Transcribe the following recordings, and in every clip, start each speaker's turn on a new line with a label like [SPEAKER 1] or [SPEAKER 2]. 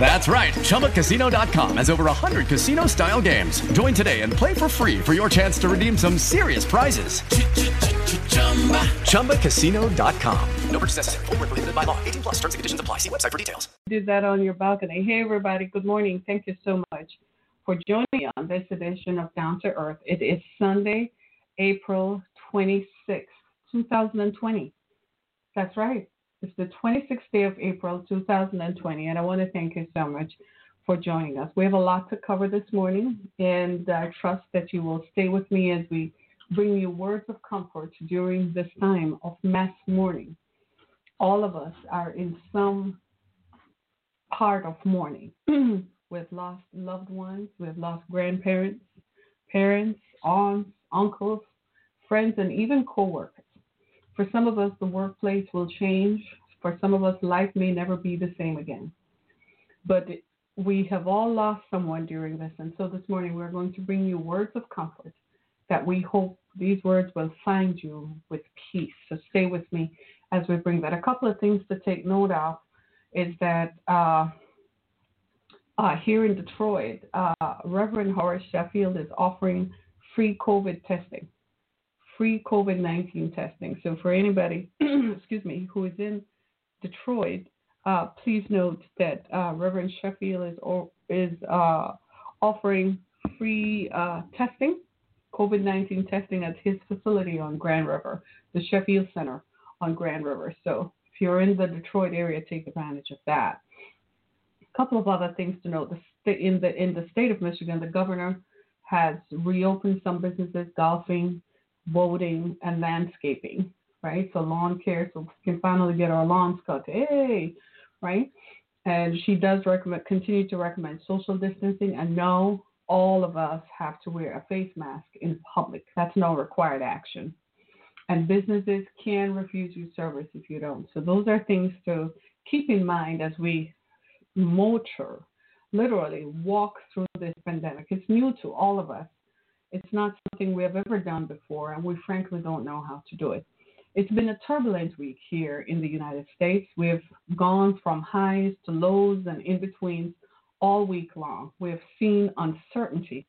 [SPEAKER 1] That's right. ChumbaCasino.com has over 100 casino style games. Join today and play for free for your chance to redeem some serious prizes. ChumbaCasino.com. No purchase necessary. Full prohibited by law. 18 plus terms and conditions apply. See website for details.
[SPEAKER 2] Do that on your balcony. Hey, everybody. Good morning. Thank you so much for joining me on this edition of Down to Earth. It is Sunday, April 26, 2020. That's right. It's the 26th day of April 2020, and I want to thank you so much for joining us. We have a lot to cover this morning, and I trust that you will stay with me as we bring you words of comfort during this time of mass mourning. All of us are in some part of mourning. we've lost loved ones, we've lost grandparents, parents, aunts, uncles, friends, and even co-workers. For some of us, the workplace will change. For some of us, life may never be the same again. But we have all lost someone during this. And so this morning, we're going to bring you words of comfort that we hope these words will find you with peace. So stay with me as we bring that. A couple of things to take note of is that uh, uh, here in Detroit, uh, Reverend Horace Sheffield is offering free COVID testing free COVID 19 testing. So, for anybody, excuse me, who is in Detroit, uh, please note that uh, Reverend Sheffield is, is uh, offering free uh, testing, COVID 19 testing at his facility on Grand River, the Sheffield Center on Grand River. So, if you're in the Detroit area, take advantage of that. A couple of other things to note: in the in the state of Michigan, the governor has reopened some businesses, golfing, boating, and landscaping, right? So lawn care, so we can finally get our lawns cut. Hey, right? And she does recommend, continue to recommend social distancing. And no, all of us have to wear a face mask in public. That's no required action. And businesses can refuse you service if you don't. So those are things to keep in mind as we motor, literally walk through this pandemic. It's new to all of us. It's not something we have ever done before, and we frankly don't know how to do it. It's been a turbulent week here in the United States. We've gone from highs to lows and in betweens all week long. We have seen uncertainty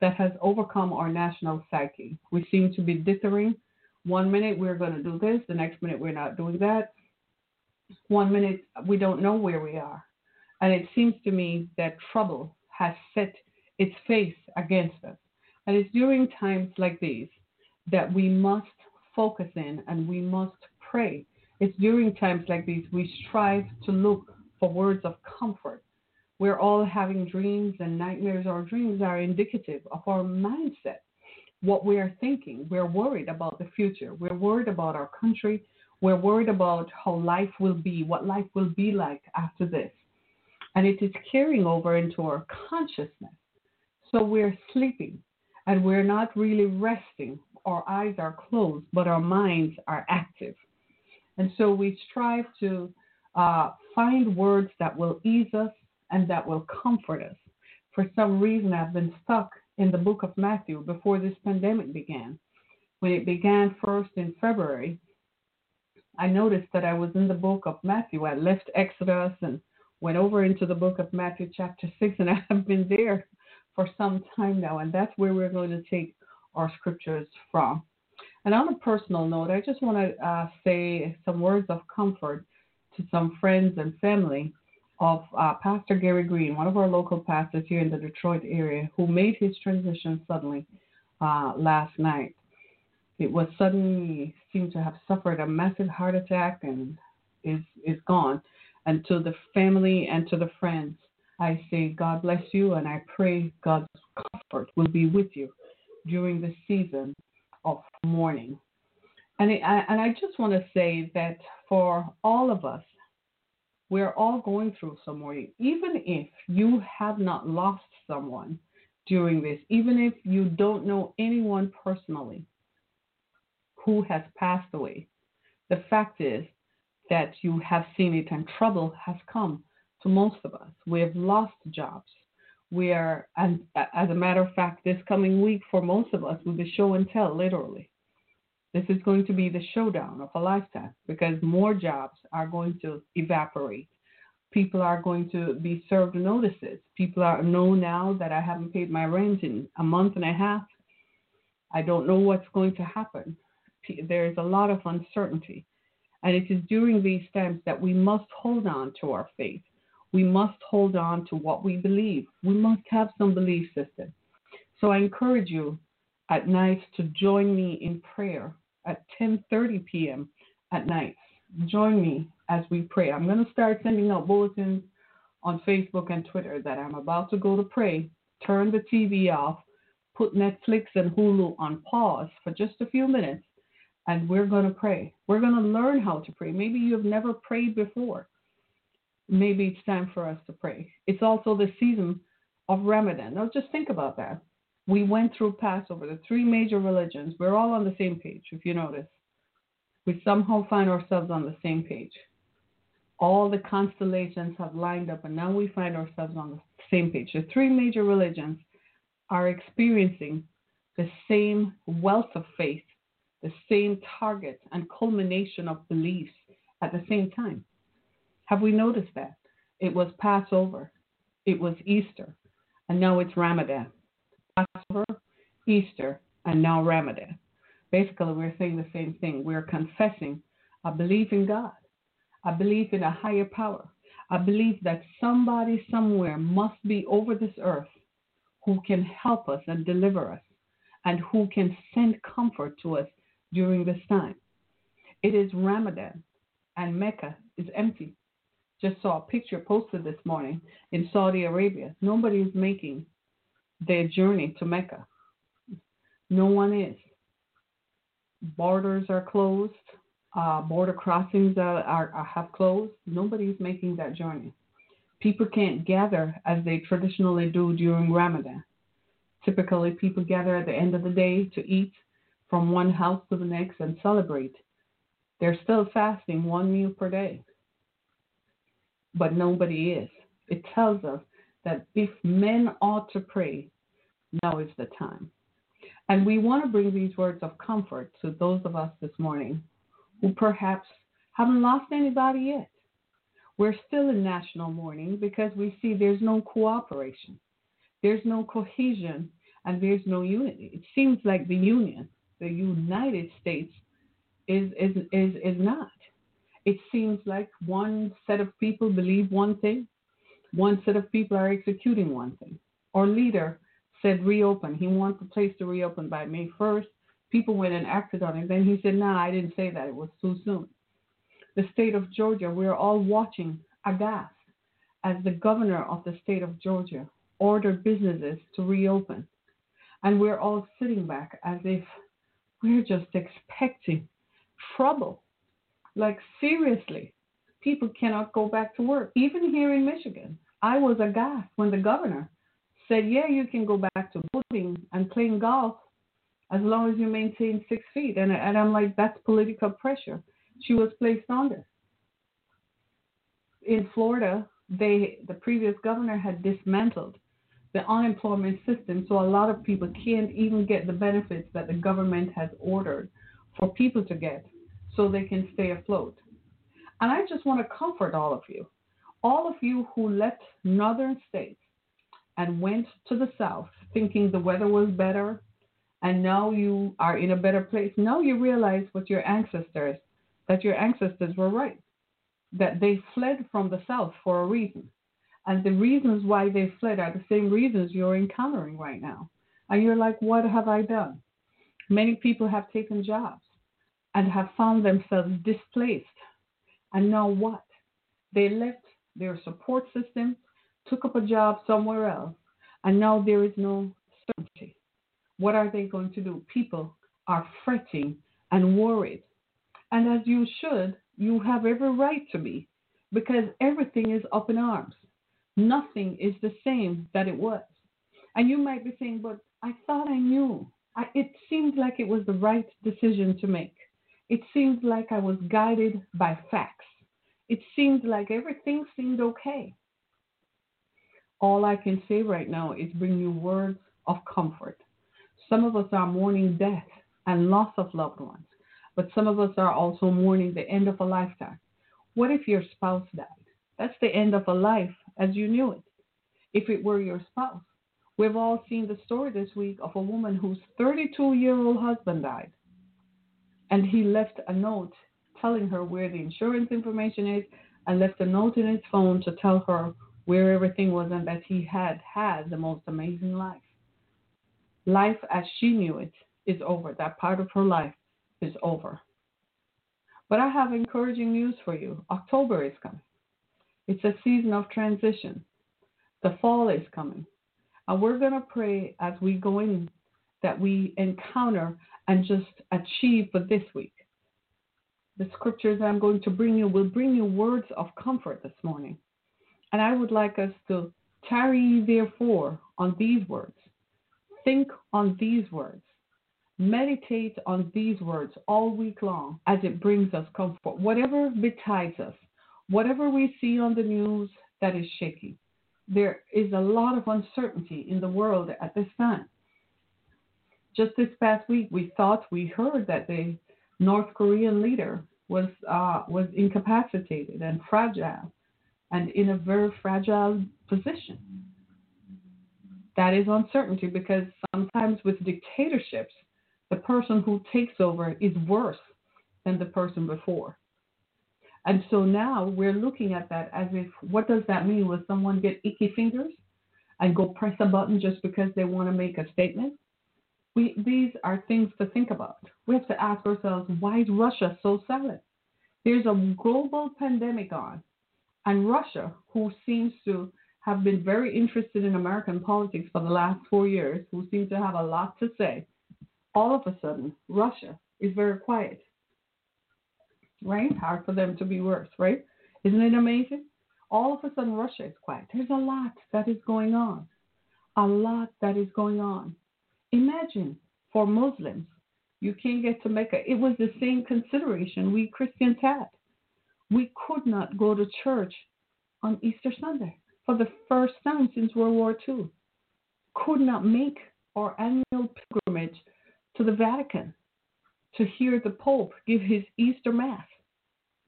[SPEAKER 2] that has overcome our national psyche. We seem to be dithering. One minute we're going to do this, the next minute we're not doing that. One minute we don't know where we are. And it seems to me that trouble has set its face against us. And it's during times like these that we must focus in and we must pray. It's during times like these we strive to look for words of comfort. We're all having dreams and nightmares. Our dreams are indicative of our mindset, what we are thinking. We're worried about the future. We're worried about our country. We're worried about how life will be, what life will be like after this. And it is carrying over into our consciousness. So we're sleeping and we're not really resting. Our eyes are closed, but our minds are active. And so we strive to uh, find words that will ease us and that will comfort us. For some reason, I've been stuck in the book of Matthew before this pandemic began. When it began first in February, I noticed that I was in the book of Matthew. I left Exodus and went over into the book of Matthew, chapter 6, and I have been there for some time now, and that's where we're going to take our scriptures from. And on a personal note, I just want to uh, say some words of comfort to some friends and family of uh, Pastor Gary Green, one of our local pastors here in the Detroit area, who made his transition suddenly uh, last night. It was suddenly seemed to have suffered a massive heart attack and is is gone. And to the family and to the friends, I say, God bless you, and I pray God's comfort will be with you during the season of mourning. And I, and I just want to say that for all of us, we're all going through some mourning. Even if you have not lost someone during this, even if you don't know anyone personally who has passed away, the fact is that you have seen it and trouble has come to most of us. We have lost jobs. We are, and as a matter of fact, this coming week for most of us will be show and tell, literally. This is going to be the showdown of a lifetime because more jobs are going to evaporate. People are going to be served notices. People are know now that I haven't paid my rent in a month and a half. I don't know what's going to happen. There is a lot of uncertainty. And it is during these times that we must hold on to our faith. We must hold on to what we believe. We must have some belief system. So I encourage you at night to join me in prayer at 10:30 p.m. at night. Join me as we pray. I'm going to start sending out bulletins on Facebook and Twitter that I'm about to go to pray. Turn the TV off, put Netflix and Hulu on pause for just a few minutes, and we're going to pray. We're going to learn how to pray. Maybe you've never prayed before. Maybe it's time for us to pray. It's also the season of Ramadan. Now, just think about that we went through Passover, the three major religions. We're all on the same page, if you notice. We somehow find ourselves on the same page. All the constellations have lined up, and now we find ourselves on the same page. The three major religions are experiencing the same wealth of faith, the same target and culmination of beliefs at the same time. Have we noticed that? It was Passover, it was Easter, and now it's Ramadan. Passover, Easter, and now Ramadan. Basically, we're saying the same thing. We're confessing a belief in God, a belief in a higher power, a belief that somebody somewhere must be over this earth who can help us and deliver us and who can send comfort to us during this time. It is Ramadan and Mecca is empty. Just saw a picture posted this morning in Saudi Arabia. Nobody is making their journey to Mecca. No one is. Borders are closed. Uh, border crossings are, are, are, have closed. Nobody's making that journey. People can't gather as they traditionally do during Ramadan. Typically, people gather at the end of the day to eat from one house to the next and celebrate. They're still fasting one meal per day, but nobody is. It tells us that if men ought to pray, now is the time. And we want to bring these words of comfort to those of us this morning who perhaps haven't lost anybody yet. We're still in national mourning because we see there's no cooperation, there's no cohesion, and there's no unity. It seems like the Union, the United States, is, is, is, is not. It seems like one set of people believe one thing, one set of people are executing one thing. Our leader said reopen. He wants the place to reopen by May 1st. People went and acted on it. Then he said, nah, I didn't say that. It was too soon. The state of Georgia, we're all watching aghast as the governor of the state of Georgia ordered businesses to reopen. And we're all sitting back as if we're just expecting trouble. Like, seriously, people cannot go back to work. Even here in Michigan, I was aghast when the governor said, yeah, you can go back to boating and playing golf as long as you maintain six feet. And, and I'm like, that's political pressure. She was placed under. In Florida, they the previous governor had dismantled the unemployment system, so a lot of people can't even get the benefits that the government has ordered for people to get so they can stay afloat. And I just want to comfort all of you, all of you who left northern states and went to the south thinking the weather was better and now you are in a better place. Now you realize what your ancestors, that your ancestors were right, that they fled from the south for a reason. And the reasons why they fled are the same reasons you're encountering right now. And you're like, what have I done? Many people have taken jobs and have found themselves displaced. And now what? They left their support system, took up a job somewhere else, and now there is no certainty. What are they going to do? People are fretting and worried. And as you should, you have every right to be because everything is up in arms. Nothing is the same that it was. And you might be saying, but I thought I knew. I, it seemed like it was the right decision to make. It seemed like I was guided by facts. It seemed like everything seemed okay. All I can say right now is bring you words of comfort. Some of us are mourning death and loss of loved ones, but some of us are also mourning the end of a lifetime. What if your spouse died? That's the end of a life as you knew it. If it were your spouse, we've all seen the story this week of a woman whose 32 year old husband died. And he left a note telling her where the insurance information is and left a note in his phone to tell her where everything was and that he had had the most amazing life. Life as she knew it is over. That part of her life is over. But I have encouraging news for you. October is coming. It's a season of transition. The fall is coming. And we're going to pray as we go in that we encounter and just achieve for this week. The scriptures I'm going to bring you will bring you words of comfort this morning. And I would like us to tarry therefore on these words. Think on these words. Meditate on these words all week long as it brings us comfort. Whatever betides us, whatever we see on the news that is shaky, there is a lot of uncertainty in the world at this time. Just this past week, we thought we heard that the North Korean leader was uh, was incapacitated and fragile, and in a very fragile position. That is uncertainty because sometimes with dictatorships, the person who takes over is worse than the person before. And so now we're looking at that as if, what does that mean? Will someone get icky fingers and go press a button just because they want to make a statement? We, these are things to think about. We have to ask ourselves, why is Russia so silent? There's a global pandemic on, and Russia, who seems to have been very interested in American politics for the last four years, who seems to have a lot to say, all of a sudden, Russia is very quiet. Right? Hard for them to be worse, right? Isn't it amazing? All of a sudden, Russia is quiet. There's a lot that is going on. A lot that is going on. Imagine for Muslims, you can't get to Mecca. It was the same consideration we Christians had. We could not go to church on Easter Sunday for the first time since World War II. Could not make our annual pilgrimage to the Vatican to hear the Pope give his Easter Mass.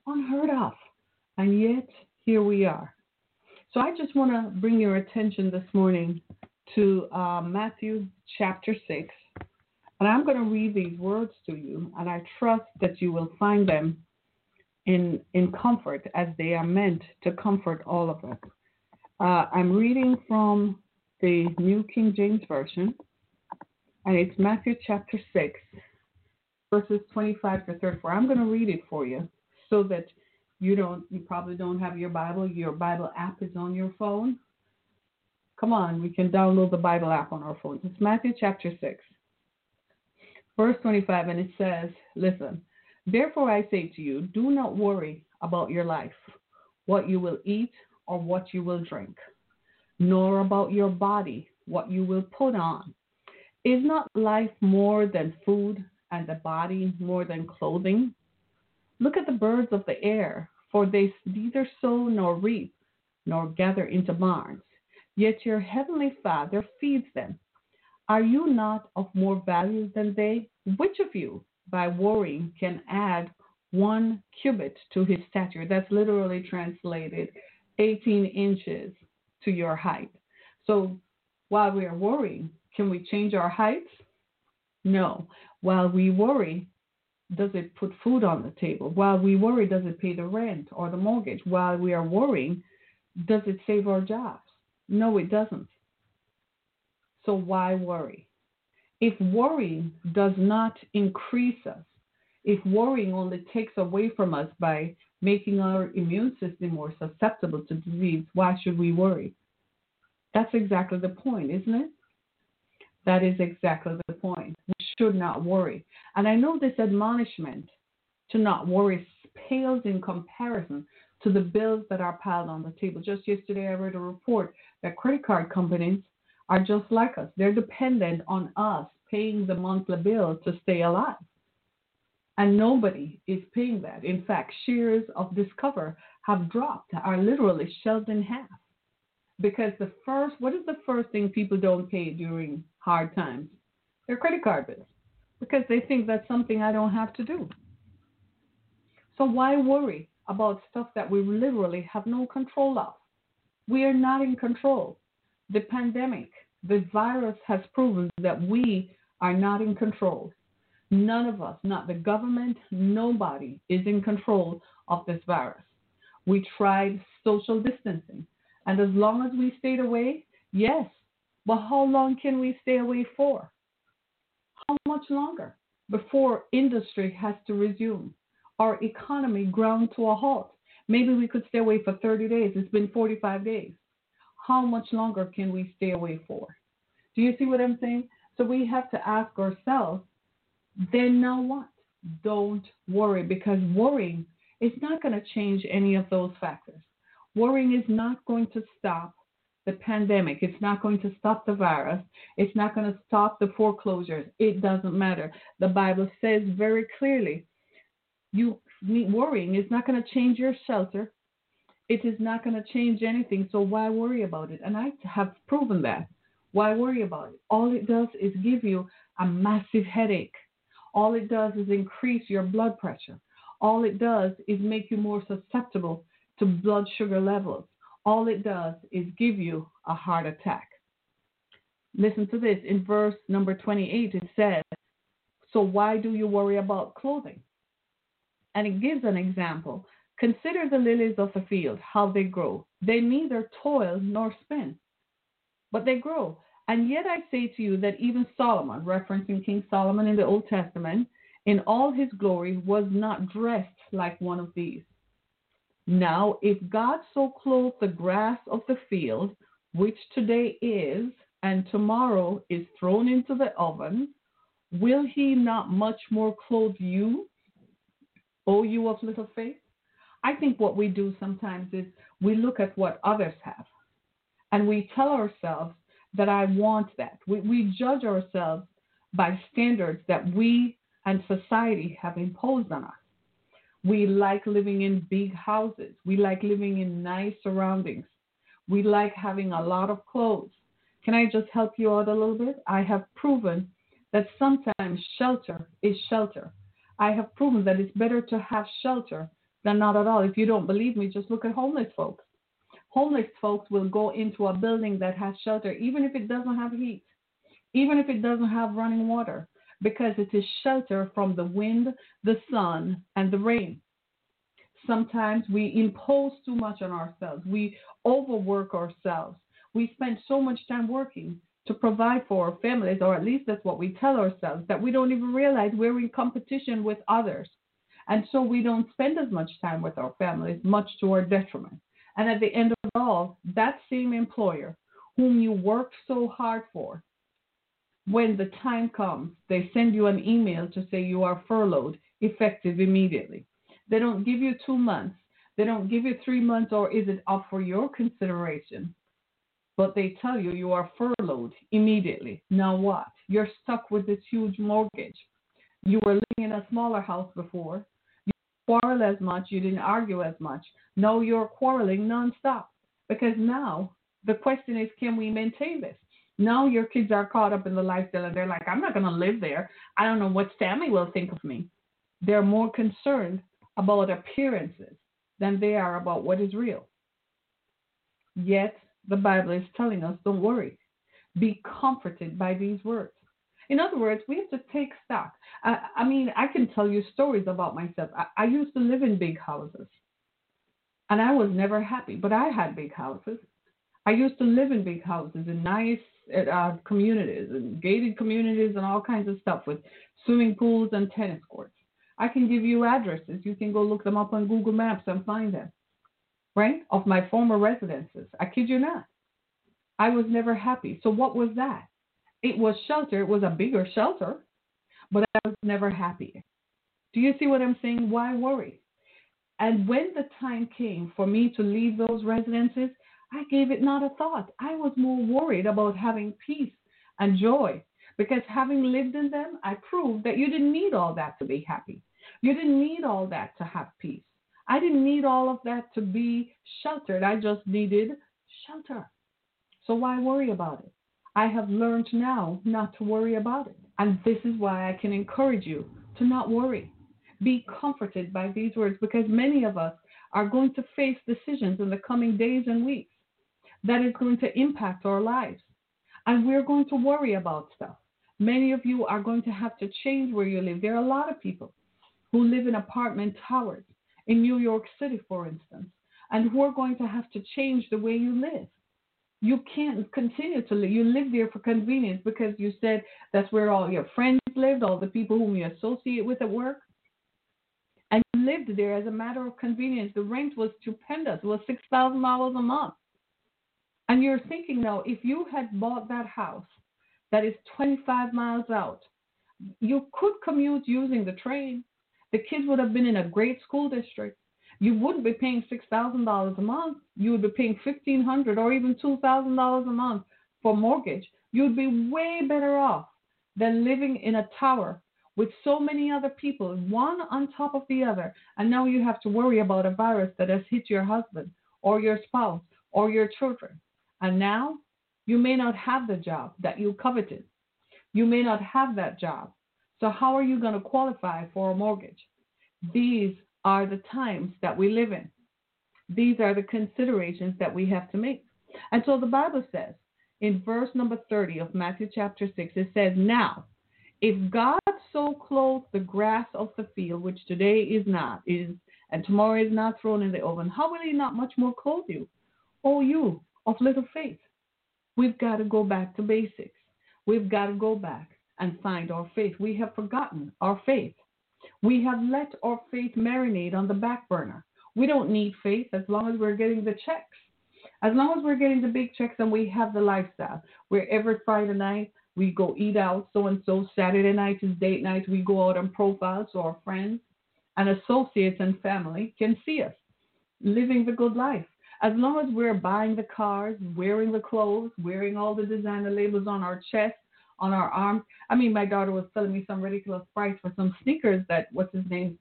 [SPEAKER 2] Unheard of. And yet, here we are. So I just want to bring your attention this morning to uh, Matthew chapter 6. And I'm going to read these words to you, and I trust that you will find them in, in comfort as they are meant to comfort all of us. Uh, I'm reading from the New King James Version, and it's Matthew chapter 6, verses 25 to 34. I'm going to read it for you so that you don't, you probably don't have your Bible. Your Bible app is on your phone. Come on, we can download the Bible app on our phones. It's Matthew chapter 6, verse 25, and it says, Listen, therefore I say to you, do not worry about your life, what you will eat or what you will drink, nor about your body, what you will put on. Is not life more than food, and the body more than clothing? Look at the birds of the air, for they neither sow nor reap, nor gather into barns yet your heavenly Father feeds them. Are you not of more value than they? Which of you, by worrying, can add one cubit to his stature? That's literally translated 18 inches to your height. So while we are worrying, can we change our heights? No. While we worry, does it put food on the table? While we worry, does it pay the rent or the mortgage? While we are worrying, does it save our jobs? No, it doesn't. So why worry? If worrying does not increase us, if worrying only takes away from us by making our immune system more susceptible to disease, why should we worry? That's exactly the point, isn't it? That is exactly the point. We should not worry. And I know this admonishment to not worry pales in comparison to the bills that are piled on the table. Just yesterday, I read a report that credit card companies are just like us. They're dependent on us paying the monthly bill to stay alive. And nobody is paying that. In fact, shares of Discover have dropped, are literally shelved in half. Because the first, what is the first thing people don't pay during hard times? Their credit card bills. Because they think that's something I don't have to do. So why worry about stuff that we literally have no control of? We are not in control. The pandemic, the virus has proven that we are not in control. None of us, not the government, nobody is in control of this virus. We tried social distancing. And as long as we stayed away, yes. But how long can we stay away for? How much longer before industry has to resume? Our economy ground to a halt. Maybe we could stay away for 30 days. It's been 45 days. How much longer can we stay away for? Do you see what I'm saying? So we have to ask ourselves, then now what? Don't worry because worrying is not going to change any of those factors. Worrying is not going to stop the pandemic. It's not going to stop the virus. It's not going to stop the foreclosures. It doesn't matter. The Bible says very clearly, you worrying is not going to change your shelter. It is not going to change anything. So why worry about it? And I have proven that. Why worry about it? All it does is give you a massive headache. All it does is increase your blood pressure. All it does is make you more susceptible to blood sugar levels. All it does is give you a heart attack. Listen to this. In verse number 28, it says, So why do you worry about clothing? And it gives an example. Consider the lilies of the field, how they grow. They neither toil nor spin, but they grow. And yet I say to you that even Solomon, referencing King Solomon in the Old Testament, in all his glory was not dressed like one of these. Now, if God so clothed the grass of the field, which today is and tomorrow is thrown into the oven, will he not much more clothe you, O you of little faith? I think what we do sometimes is we look at what others have and we tell ourselves that I want that. We, we judge ourselves by standards that we and society have imposed on us. We like living in big houses. We like living in nice surroundings. We like having a lot of clothes. Can I just help you out a little bit? I have proven that sometimes shelter is shelter. I have proven that it's better to have shelter than not at all. If you don't believe me, just look at homeless folks. Homeless folks will go into a building that has shelter, even if it doesn't have heat, even if it doesn't have running water because it is shelter from the wind, the sun, and the rain. Sometimes we impose too much on ourselves. We overwork ourselves. We spend so much time working to provide for our families, or at least that's what we tell ourselves, that we don't even realize we're in competition with others. And so we don't spend as much time with our families, much to our detriment. And at the end of it all, that same employer whom you worked so hard for when the time comes, they send you an email to say you are furloughed, effective immediately. They don't give you two months. They don't give you three months, or is it up for your consideration? But they tell you you are furloughed immediately. Now what? You're stuck with this huge mortgage. You were living in a smaller house before. You quarrel as much. You didn't argue as much. Now you're quarreling nonstop because now the question is, can we maintain this? Now your kids are caught up in the lifestyle and they're like, I'm not going to live there. I don't know what Sammy will think of me. They're more concerned about appearances than they are about what is real. Yet the Bible is telling us, don't worry. Be comforted by these words. In other words, we have to take stock. I, I mean, I can tell you stories about myself. I, I used to live in big houses and I was never happy, but I had big houses. I used to live in big houses in nice uh, communities and gated communities and all kinds of stuff with swimming pools and tennis courts. I can give you addresses. You can go look them up on Google Maps and find them, right? Of my former residences. I kid you not. I was never happy. So, what was that? It was shelter. It was a bigger shelter, but I was never happy. Do you see what I'm saying? Why worry? And when the time came for me to leave those residences, I gave it not a thought. I was more worried about having peace and joy because having lived in them, I proved that you didn't need all that to be happy. You didn't need all that to have peace. I didn't need all of that to be sheltered. I just needed shelter. So why worry about it? I have learned now not to worry about it. And this is why I can encourage you to not worry. Be comforted by these words because many of us are going to face decisions in the coming days and weeks that is going to impact our lives. And we're going to worry about stuff. Many of you are going to have to change where you live. There are a lot of people who live in apartment towers in New York City, for instance, and who are going to have to change the way you live. You can't continue to live. You live there for convenience because you said that's where all your friends lived, all the people whom you associate with at work. And you lived there as a matter of convenience. The rent was stupendous. It was $6,000 a month. And you're thinking now, if you had bought that house that is 25 miles out, you could commute using the train. The kids would have been in a great school district. You wouldn't be paying $6,000 a month. You would be paying 1,500 or even $2,000 a month for mortgage. You'd be way better off than living in a tower with so many other people, one on top of the other. And now you have to worry about a virus that has hit your husband or your spouse or your children. And now you may not have the job that you coveted. You may not have that job. So, how are you going to qualify for a mortgage? These are the times that we live in. These are the considerations that we have to make. And so the Bible says in verse number 30 of Matthew chapter 6, it says, Now, if God so clothes the grass of the field, which today is not, is and tomorrow is not thrown in the oven, how will he not much more clothe you? O you of little faith. We've got to go back to basics. We've got to go back and find our faith. We have forgotten our faith. We have let our faith marinate on the back burner. We don't need faith as long as we're getting the checks. As long as we're getting the big checks and we have the lifestyle, where every Friday night we go eat out, so and so. Saturday night is date night. We go out and profiles so our friends and associates and family can see us living the good life as long as we're buying the cars, wearing the clothes, wearing all the designer labels on our chest, on our arms. I mean, my daughter was telling me some ridiculous price for some sneakers that what's his name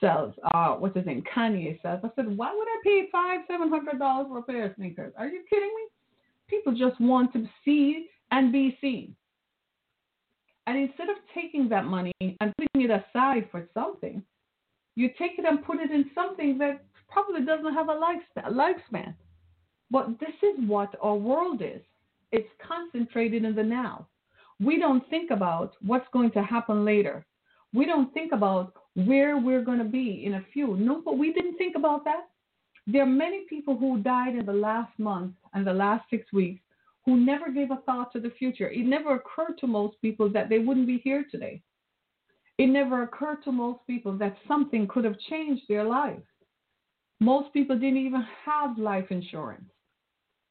[SPEAKER 2] sells. Uh, what's his name? Kanye sells. I said, why would I pay five, seven hundred dollars for a pair of sneakers? Are you kidding me? People just want to see and be seen. And instead of taking that money and putting it aside for something, you take it and put it in something that probably doesn't have a lifespan. But this is what our world is. It's concentrated in the now. We don't think about what's going to happen later. We don't think about where we're going to be in a few. No, but we didn't think about that. There are many people who died in the last month and the last six weeks who never gave a thought to the future. It never occurred to most people that they wouldn't be here today. It never occurred to most people that something could have changed their lives. Most people didn't even have life insurance.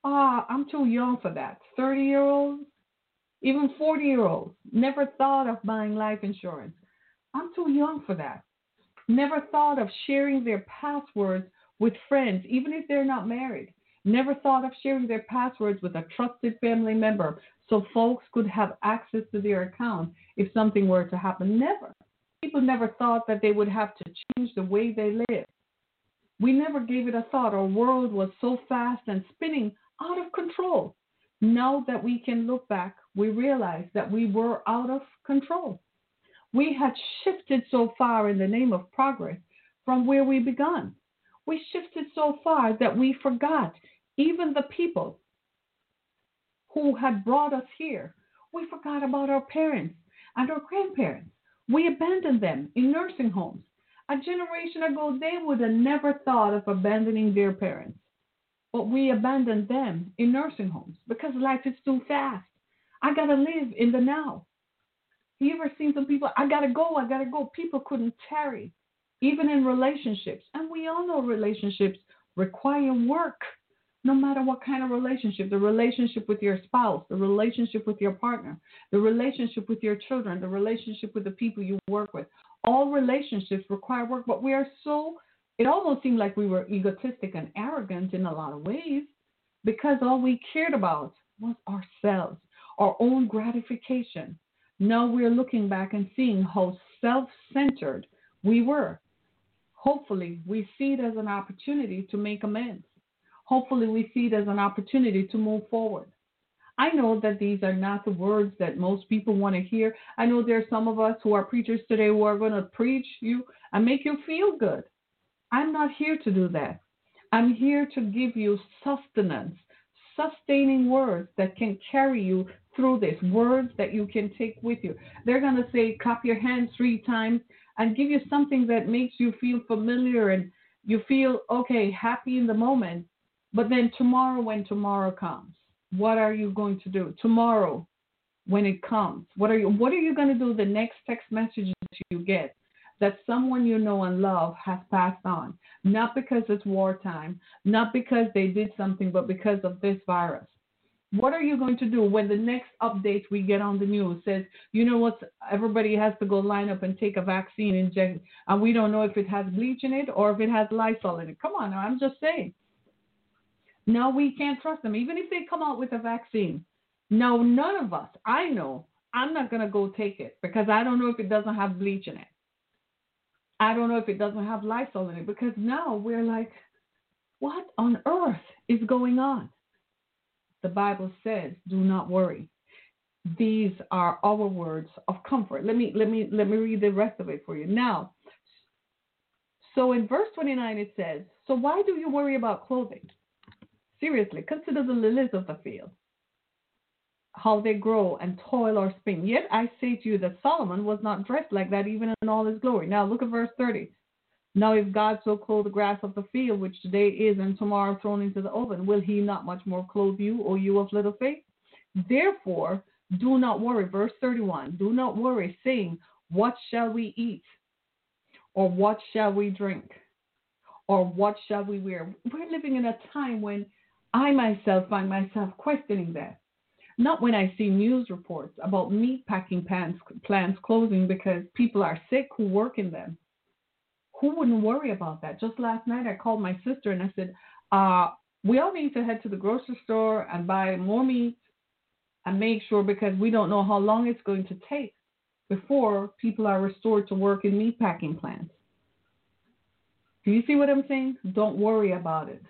[SPEAKER 2] Ah, I'm too young for that. 30 year olds, even 40 year olds, never thought of buying life insurance. I'm too young for that. Never thought of sharing their passwords with friends, even if they're not married. Never thought of sharing their passwords with a trusted family member so folks could have access to their account if something were to happen. Never. People never thought that they would have to change the way they live. We never gave it a thought. Our world was so fast and spinning out of control. Now that we can look back, we realize that we were out of control. We had shifted so far in the name of progress from where we began. We shifted so far that we forgot even the people who had brought us here. We forgot about our parents and our grandparents. We abandoned them in nursing homes. A generation ago, they would have never thought of abandoning their parents. But we abandon them in nursing homes because life is too fast. I got to live in the now. You ever seen some people, I got to go, I got to go. People couldn't tarry, even in relationships. And we all know relationships require work, no matter what kind of relationship the relationship with your spouse, the relationship with your partner, the relationship with your children, the relationship with the people you work with all relationships require work, but we are so, it almost seemed like we were egotistic and arrogant in a lot of ways because all we cared about was ourselves, our own gratification. Now we're looking back and seeing how self centered we were. Hopefully, we see it as an opportunity to make amends. Hopefully, we see it as an opportunity to move forward. I know that these are not the words that most people want to hear. I know there are some of us who are preachers today who are going to preach you and make you feel good. I'm not here to do that. I'm here to give you sustenance, sustaining words that can carry you through this, words that you can take with you. They're going to say, clap your hands three times and give you something that makes you feel familiar and you feel, okay, happy in the moment. But then tomorrow, when tomorrow comes, what are you going to do? Tomorrow, when it comes, what are you what are you going to do the next text message that you get that someone you know and love has passed on? Not because it's wartime, not because they did something, but because of this virus. What are you going to do when the next update we get on the news says, you know what, everybody has to go line up and take a vaccine injection, and we don't know if it has bleach in it or if it has Lysol in it? Come on, I'm just saying. No, we can't trust them, even if they come out with a vaccine. No, none of us, I know, I'm not going to go take it because I don't know if it doesn't have bleach in it. I don't know if it doesn't have Lysol in it because now we're like, what on earth is going on? The Bible says, do not worry. These are our words of comfort. Let me let me let me read the rest of it for you. Now, so in verse 29 it says, So why do you worry about clothing? Seriously, consider the lilies of the field, how they grow and toil or spin. Yet I say to you that Solomon was not dressed like that even in all his glory. Now look at verse 30. Now, if God so clothe the grass of the field, which today is and tomorrow thrown into the oven, will he not much more clothe you, O you of little faith? Therefore, do not worry. Verse 31 Do not worry, saying, What shall we eat? Or what shall we drink? Or what shall we wear? We're living in a time when I myself find myself questioning that. Not when I see news reports about meat packing plants, plants closing because people are sick who work in them. Who wouldn't worry about that? Just last night, I called my sister and I said, uh, we all need to head to the grocery store and buy more meat and make sure because we don't know how long it's going to take before people are restored to work in meat packing plants. Do you see what I'm saying? Don't worry about it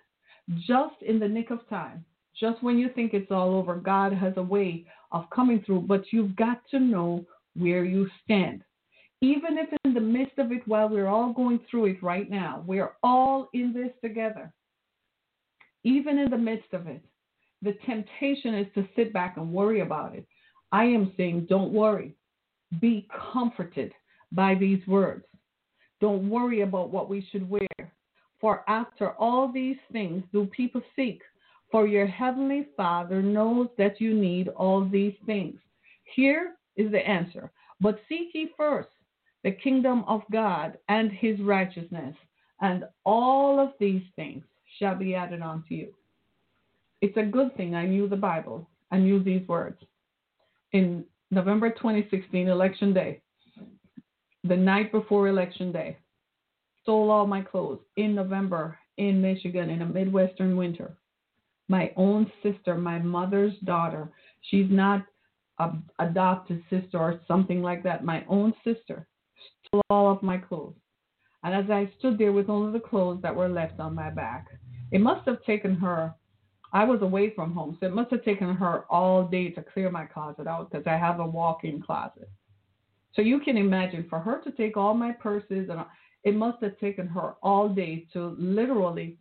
[SPEAKER 2] just in the nick of time, just when you think it's all over, God has a way of coming through, but you've got to know where you stand. Even if in the midst of it, while we're all going through it right now, we're all in this together. Even in the midst of it, the temptation is to sit back and worry about it. I am saying, don't worry. Be comforted by these words. Don't worry about what we should wear. For after all these things do people seek, for your heavenly Father knows that you need all these things. Here is the answer. But seek ye first the kingdom of God and his righteousness, and all of these things shall be added unto you. It's a good thing I knew the Bible. I knew these words. In November 2016, election day, the night before election day, stole all my clothes in November in Michigan in a Midwestern winter. My own sister, my mother's daughter, she's not a adopted sister or something like that. My own sister stole all of my clothes. And as I stood there with only the clothes that were left on my back, it must have taken her, I was away from home, so it must have taken her all day to clear my closet out because I have a walk in closet. So you can imagine for her to take all my purses and it must have taken her all day to literally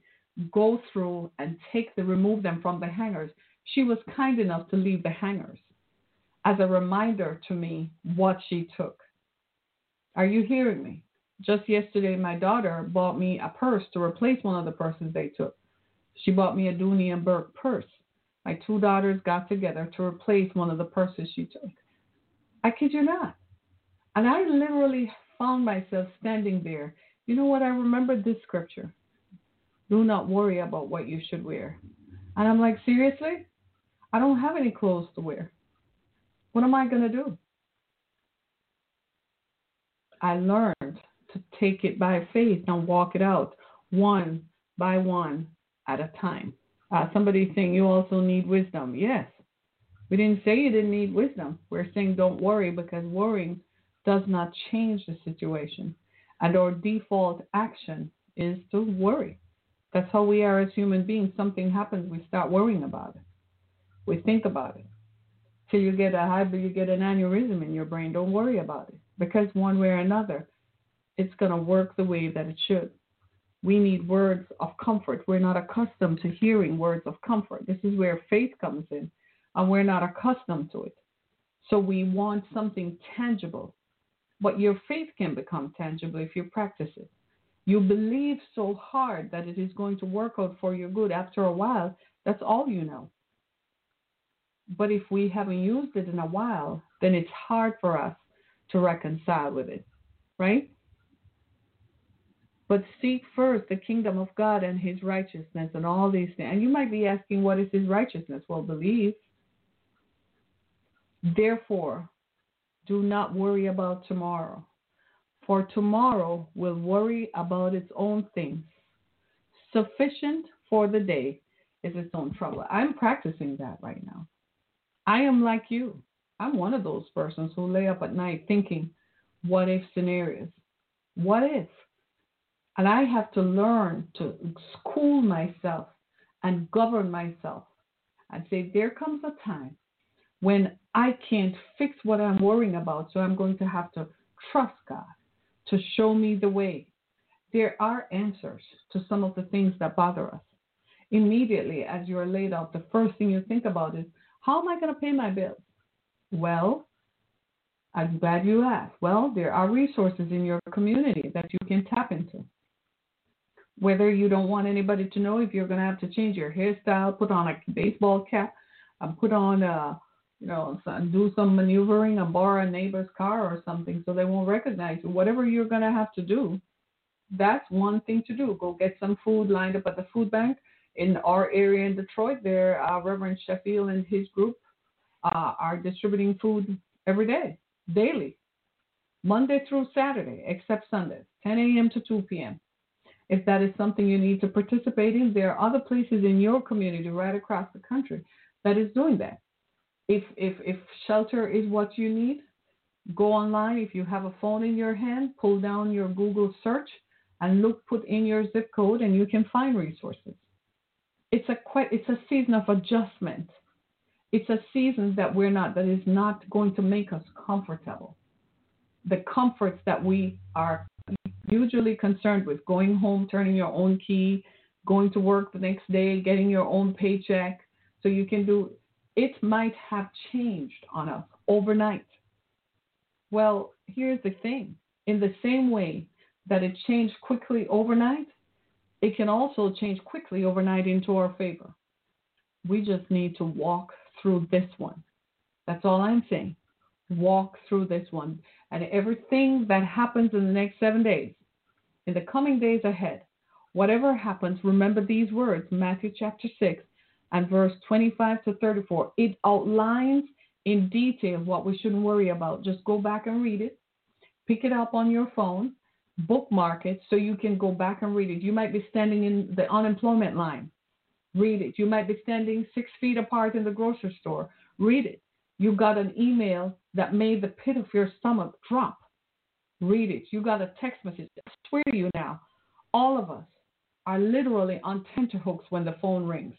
[SPEAKER 2] go through and take the remove them from the hangers. She was kind enough to leave the hangers as a reminder to me what she took. Are you hearing me? Just yesterday, my daughter bought me a purse to replace one of the purses they took. She bought me a Dooney and Bourke purse. My two daughters got together to replace one of the purses she took. I kid you not. And I literally found myself standing there. You know what? I remembered this scripture. Do not worry about what you should wear. And I'm like, seriously? I don't have any clothes to wear. What am I going to do? I learned to take it by faith and walk it out one by one at a time. Uh, somebody saying you also need wisdom. Yes. We didn't say you didn't need wisdom. We're saying don't worry because worrying does not change the situation. And our default action is to worry. That's how we are as human beings. Something happens, we start worrying about it. We think about it. till you get a high, you get an aneurysm in your brain. Don't worry about it because one way or another, it's going to work the way that it should. We need words of comfort. We're not accustomed to hearing words of comfort. This is where faith comes in, and we're not accustomed to it. So we want something tangible. But your faith can become tangible if you practice it. You believe so hard that it is going to work out for your good. After a while, that's all you know. But if we haven't used it in a while, then it's hard for us to reconcile with it, right? But seek first the kingdom of God and his righteousness and all these things. And you might be asking, what is his righteousness? Well, believe. Therefore, do not worry about tomorrow, for tomorrow will worry about its own things. Sufficient for the day is its own trouble. I'm practicing that right now. I am like you. I'm one of those persons who lay up at night thinking, what if scenarios? What if? And I have to learn to school myself and govern myself and say, there comes a time when I can't fix what I'm worrying about, so I'm going to have to trust God to show me the way. There are answers to some of the things that bother us. Immediately, as you're laid out, the first thing you think about is, how am I going to pay my bills? Well, I'm glad you asked. Well, there are resources in your community that you can tap into. Whether you don't want anybody to know if you're going to have to change your hairstyle, put on a baseball cap, and put on a, you know, do some maneuvering and borrow a neighbor's car or something so they won't recognize you. Whatever you're going to have to do, that's one thing to do. Go get some food lined up at the food bank in our area in Detroit, there, uh, Reverend Sheffield and his group uh, are distributing food every day, daily, Monday through Saturday, except Sundays, 10 a.m. to 2 p.m. If that is something you need to participate in, there are other places in your community right across the country that is doing that. If, if, if shelter is what you need, go online. If you have a phone in your hand, pull down your Google search and look, put in your zip code, and you can find resources it's a quite it's a season of adjustment. It's a season that we're not that is not going to make us comfortable. The comforts that we are usually concerned with, going home, turning your own key, going to work the next day, getting your own paycheck, so you can do it might have changed on us overnight. Well, here's the thing. In the same way that it changed quickly overnight, it can also change quickly overnight into our favor. We just need to walk through this one. That's all I'm saying. Walk through this one. And everything that happens in the next seven days, in the coming days ahead, whatever happens, remember these words Matthew chapter 6 and verse 25 to 34. It outlines in detail what we shouldn't worry about. Just go back and read it. Pick it up on your phone bookmark it so you can go back and read it. You might be standing in the unemployment line. Read it. You might be standing six feet apart in the grocery store. Read it. You got an email that made the pit of your stomach drop. Read it. You got a text message. I swear to you now, all of us are literally on tenterhooks when the phone rings.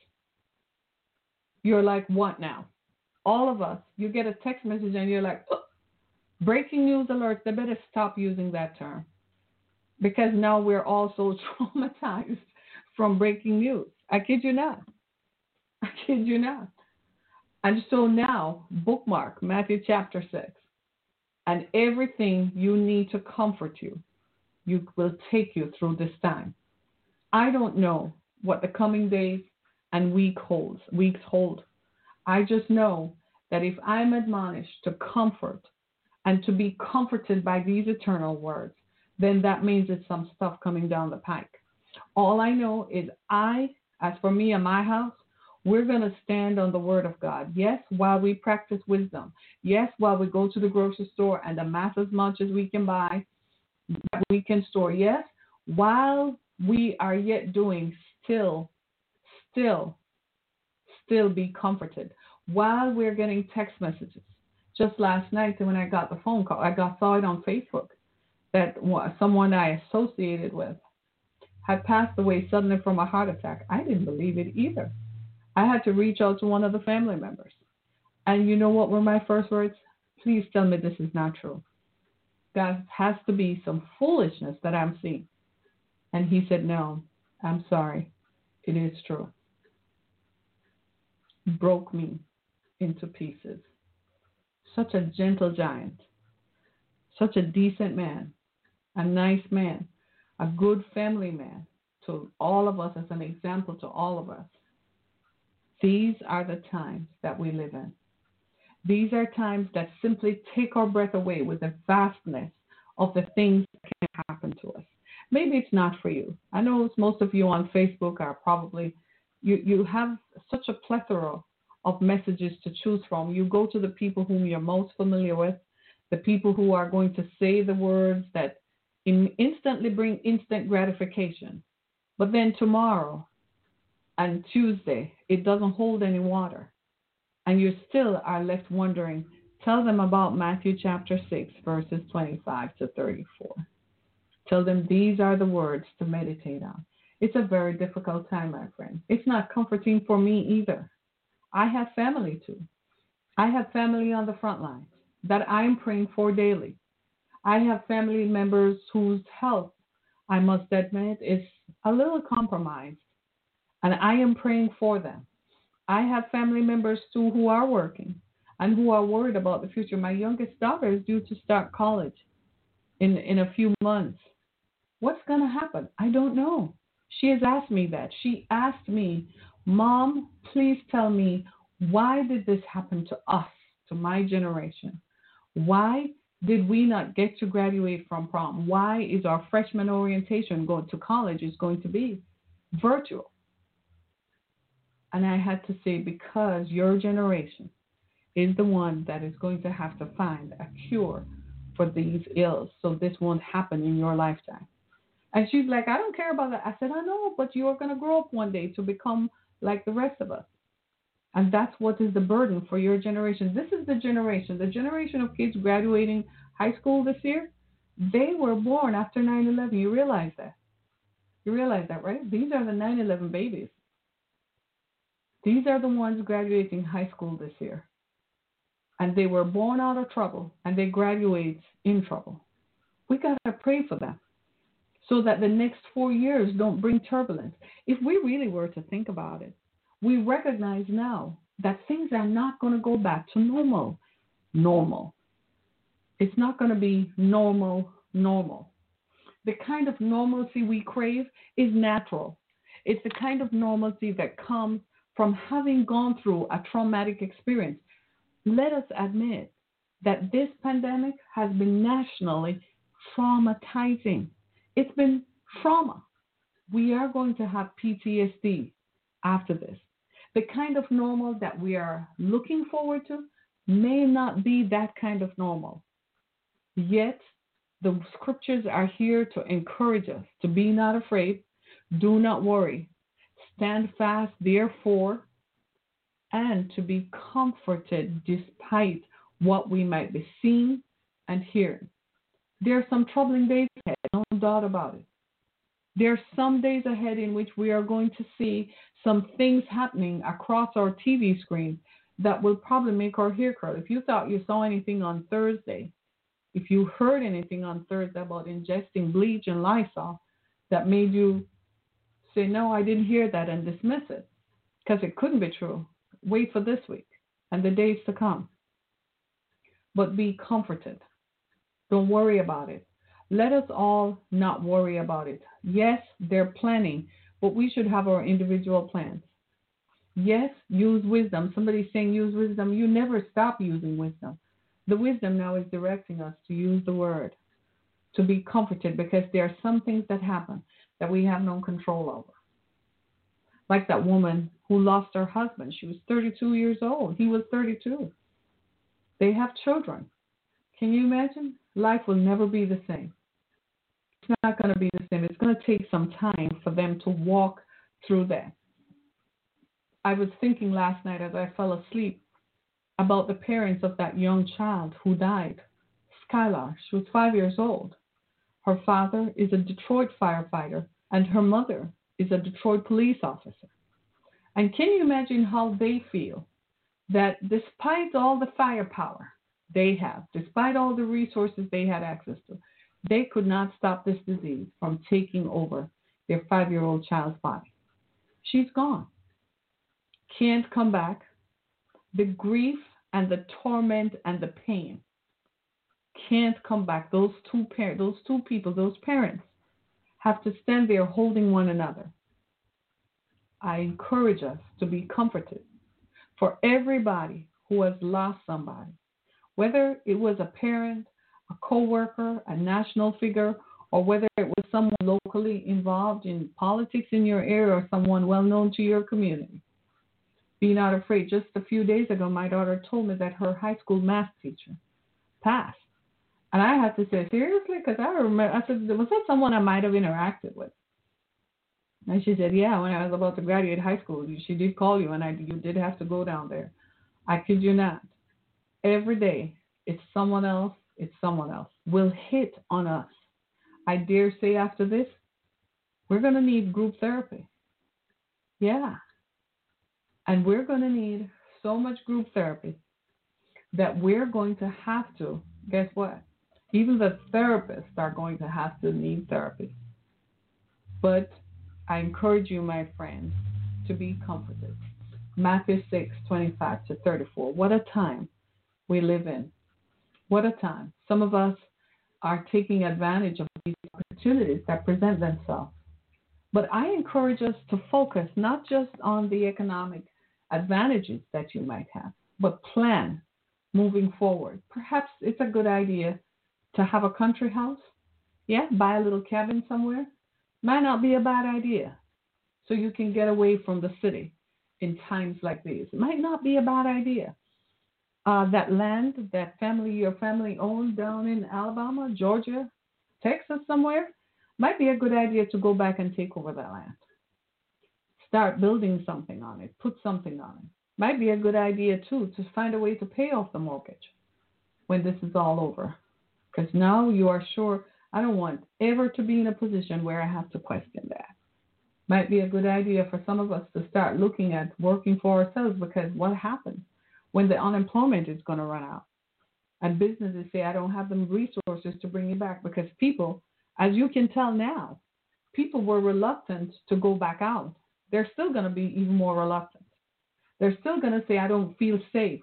[SPEAKER 2] You're like, what now? All of us, you get a text message and you're like, breaking news alert, They better stop using that term because now we're all so traumatized from breaking news. I kid you not. I kid you not. And so now, bookmark Matthew chapter 6. And everything you need to comfort you, you will take you through this time. I don't know what the coming days and week holds, weeks hold. I just know that if I'm admonished to comfort and to be comforted by these eternal words, then that means it's some stuff coming down the pike. All I know is I, as for me and my house, we're going to stand on the word of God. Yes, while we practice wisdom. Yes, while we go to the grocery store and amass as much as we can buy, that we can store. Yes, while we are yet doing, still, still, still be comforted. While we're getting text messages. Just last night when I got the phone call, I got saw it on Facebook that someone I associated with had passed away suddenly from a heart attack. I didn't believe it either. I had to reach out to one of the family members. And you know what were my first words? Please tell me this is not true. That has to be some foolishness that I'm seeing. And he said, No, I'm sorry. It is true. Broke me into pieces. Such a gentle giant, such a decent man, a nice man, a good family man to all of us as an example to all of us. These are the times that we live in. These are times that simply take our breath away with the vastness of the things that can happen to us. Maybe it's not for you. I know most of you on Facebook are probably, you, you have such a plethora of messages to choose from. You go to the people whom you're most familiar with, the people who are going to say the words that instantly bring instant gratification. But then tomorrow and Tuesday, it doesn't hold any water and you still are left wondering, tell them about Matthew chapter 6, verses 25 to 34. Tell them these are the words to meditate on. It's a very difficult time, my friend. It's not comforting for me either. I have family too. I have family on the front lines that I am praying for daily. I have family members whose health, I must admit, is a little compromised, and I am praying for them. I have family members too who are working and who are worried about the future. My youngest daughter is due to start college in in a few months. What's going to happen? I don't know. She has asked me that. She asked me, "Mom, please tell me why did this happen to us, to my generation? Why did we not get to graduate from prom? Why is our freshman orientation going to college is going to be virtual?" And I had to say, because your generation is the one that is going to have to find a cure for these ills so this won't happen in your lifetime. And she's like, I don't care about that. I said, I know, but you're going to grow up one day to become like the rest of us. And that's what is the burden for your generation. This is the generation, the generation of kids graduating high school this year. They were born after 9 11. You realize that? You realize that, right? These are the 9 11 babies. These are the ones graduating high school this year. And they were born out of trouble and they graduate in trouble. We got to pray for them so that the next four years don't bring turbulence. If we really were to think about it, we recognize now that things are not going to go back to normal. Normal. It's not going to be normal, normal. The kind of normalcy we crave is natural. It's the kind of normalcy that comes from having gone through a traumatic experience. Let us admit that this pandemic has been nationally traumatizing. It's been trauma. We are going to have PTSD after this. The kind of normal that we are looking forward to may not be that kind of normal. Yet, the scriptures are here to encourage us to be not afraid, do not worry, Stand fast, therefore, and to be comforted despite what we might be seeing and hearing. There are some troubling days ahead, doubt about it. There are some days ahead in which we are going to see some things happening across our TV screens that will probably make our hair curl. If you thought you saw anything on Thursday, if you heard anything on Thursday about ingesting bleach and Lysol that made you say, no, I didn't hear that and dismiss it because it couldn't be true. Wait for this week and the days to come. But be comforted. Don't worry about it. Let us all not worry about it. Yes, they're planning, but we should have our individual plans. Yes, use wisdom. Somebody's saying use wisdom. You never stop using wisdom. The wisdom now is directing us to use the word, to be comforted, because there are some things that happen that we have no control over. Like that woman who lost her husband. She was 32 years old. He was 32. They have children. Can you imagine? Life will never be the same. It's not going to be the same. It's going to take some time for them to walk through that. I was thinking last night as I fell asleep about the parents of that young child who died, Skylar. She was five years old. Her father is a Detroit firefighter and her mother is a Detroit police officer. And can you imagine how they feel that despite all the firepower they have, despite all the resources they had access to, they could not stop this disease from taking over their five year old child's body. She's gone. Can't come back. The grief and the torment and the pain can't come back. Those two par- those two people, those parents, have to stand there holding one another. I encourage us to be comforted for everybody who has lost somebody, whether it was a parent, a coworker, a national figure, or whether it was someone locally involved in politics in your area or someone well known to your community. Be not afraid. Just a few days ago, my daughter told me that her high school math teacher passed. And I had to say, seriously? Because I remember, I said, was that someone I might have interacted with? And she said, yeah, when I was about to graduate high school, she did call you and I, you did have to go down there. I kid you not. Every day, it's someone else, it's someone else. Will hit on us. I dare say after this, we're going to need group therapy. Yeah. And we're going to need so much group therapy that we're going to have to, guess what? Even the therapists are going to have to need therapy. But I encourage you, my friends, to be comforted. Matthew 6, 25 to 34. What a time we live in. What a time. Some of us are taking advantage of these opportunities that present themselves. But I encourage us to focus not just on the economic advantages that you might have, but plan moving forward. Perhaps it's a good idea to have a country house. Yeah, buy a little cabin somewhere. Might not be a bad idea. So you can get away from the city in times like these. It might not be a bad idea. Uh, that land, that family, your family owned down in Alabama, Georgia, Texas, somewhere, might be a good idea to go back and take over that land. Start building something on it, put something on it. Might be a good idea too to find a way to pay off the mortgage when this is all over. Because now you are sure I don't want ever to be in a position where I have to question that. Might be a good idea for some of us to start looking at working for ourselves because what happens when the unemployment is going to run out? And businesses say, I don't have the resources to bring you back because people, as you can tell now, people were reluctant to go back out. They're still going to be even more reluctant. They're still going to say, I don't feel safe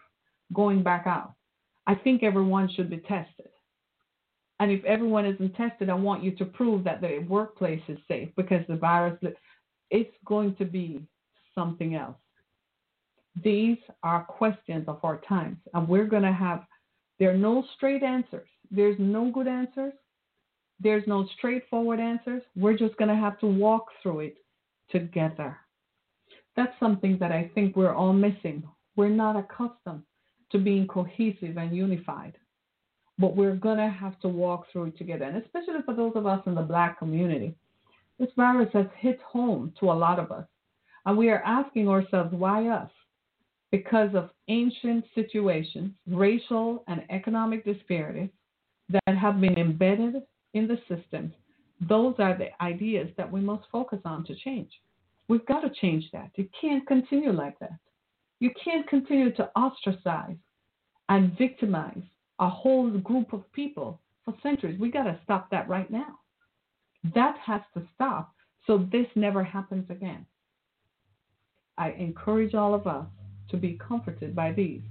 [SPEAKER 2] going back out. I think everyone should be tested. And if everyone isn't tested, I want you to prove that the workplace is safe because the virus, it's going to be something else. These are questions of our times, and we're going to have, there are no straight answers. There's no good answers. There's no straightforward answers. We're just going to have to walk through it together. That's something that I think we're all missing. We're not accustomed to being cohesive and unified but we're going to have to walk through it together. And especially for those of us in the black community, this virus has hit home to a lot of us. And we are asking ourselves, why us? Because of ancient situations, racial and economic disparities that have been embedded in the system. Those are the ideas that we must focus on to change. We've got to change that. You can't continue like that. You can't continue to ostracize and victimize a whole group of people for centuries. We've got to stop that right now. That has to stop so this never happens again. I encourage all of us to be comforted by these.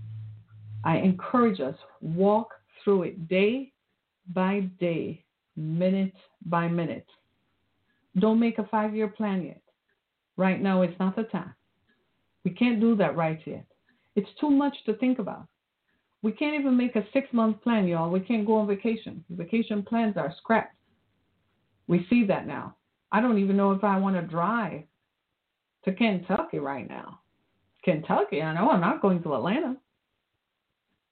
[SPEAKER 2] I encourage us walk through it day by day, minute by minute. Don't make a 5-year plan yet. Right now it's not the time. We can't do that right yet. It's too much to think about. We can't even make a six month plan, y'all. We can't go on vacation. Vacation plans are scrapped. We see that now. I don't even know if I want to drive to Kentucky right now. Kentucky, I know I'm not going to Atlanta.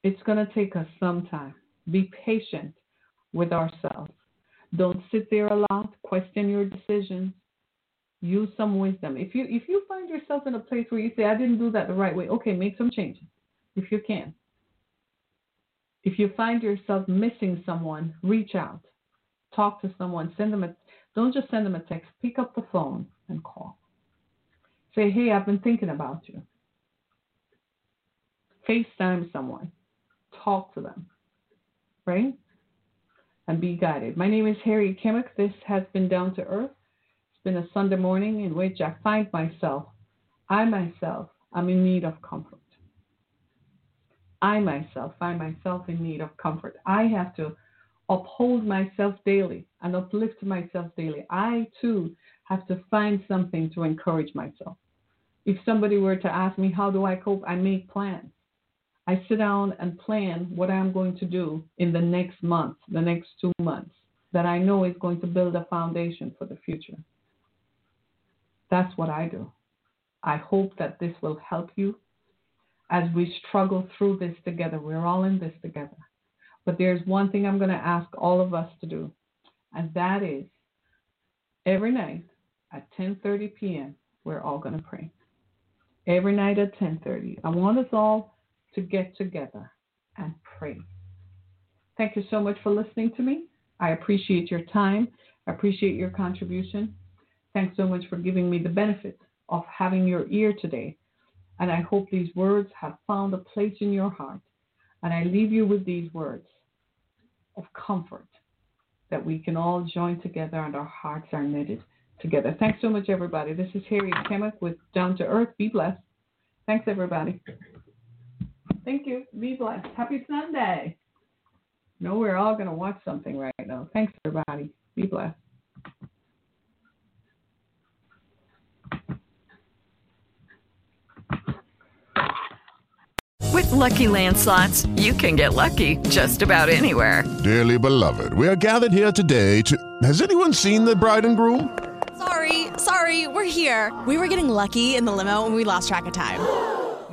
[SPEAKER 2] It's going to take us some time. Be patient with ourselves. Don't sit there a lot. Question your decisions. Use some wisdom. If you if you find yourself in a place where you say I didn't do that the right way, okay, make some changes if you can. If you find yourself missing someone, reach out. Talk to someone. Send them a don't just send them a text. Pick up the phone and call. Say, hey, I've been thinking about you. FaceTime someone, talk to them, right? And be guided. My name is Harry Kimmick. This has been Down to Earth. It's been a Sunday morning in which I find myself, I myself, I'm in need of comfort. I myself find myself in need of comfort. I have to uphold myself daily and uplift myself daily. I too have to find something to encourage myself. If somebody were to ask me, How do I cope? I make plans. I sit down and plan what I'm going to do in the next month, the next two months, that I know is going to build a foundation for the future. That's what I do. I hope that this will help you as we struggle through this together. We're all in this together. But there's one thing I'm going to ask all of us to do, and that is every night at 10:30 p.m. we're all going to pray. Every night at 10:30. I want us all to get together and pray. Thank you so much for listening to me. I appreciate your time. I appreciate your contribution. Thanks so much for giving me the benefit of having your ear today and I hope these words have found a place in your heart. And I leave you with these words of comfort that we can all join together and our hearts are knitted together. Thanks so much, everybody. This is Harriet Kemmick with Down to Earth. Be blessed. Thanks, everybody. Thank you. Be blessed. Happy Sunday. No, we're all going to watch something right now. Thanks, everybody. Be blessed.
[SPEAKER 3] With Lucky Land slots, you can get lucky just about anywhere.
[SPEAKER 4] Dearly beloved, we are gathered here today to. Has anyone seen the bride and groom?
[SPEAKER 5] Sorry, sorry, we're here. We were getting lucky in the limo and we lost track of time.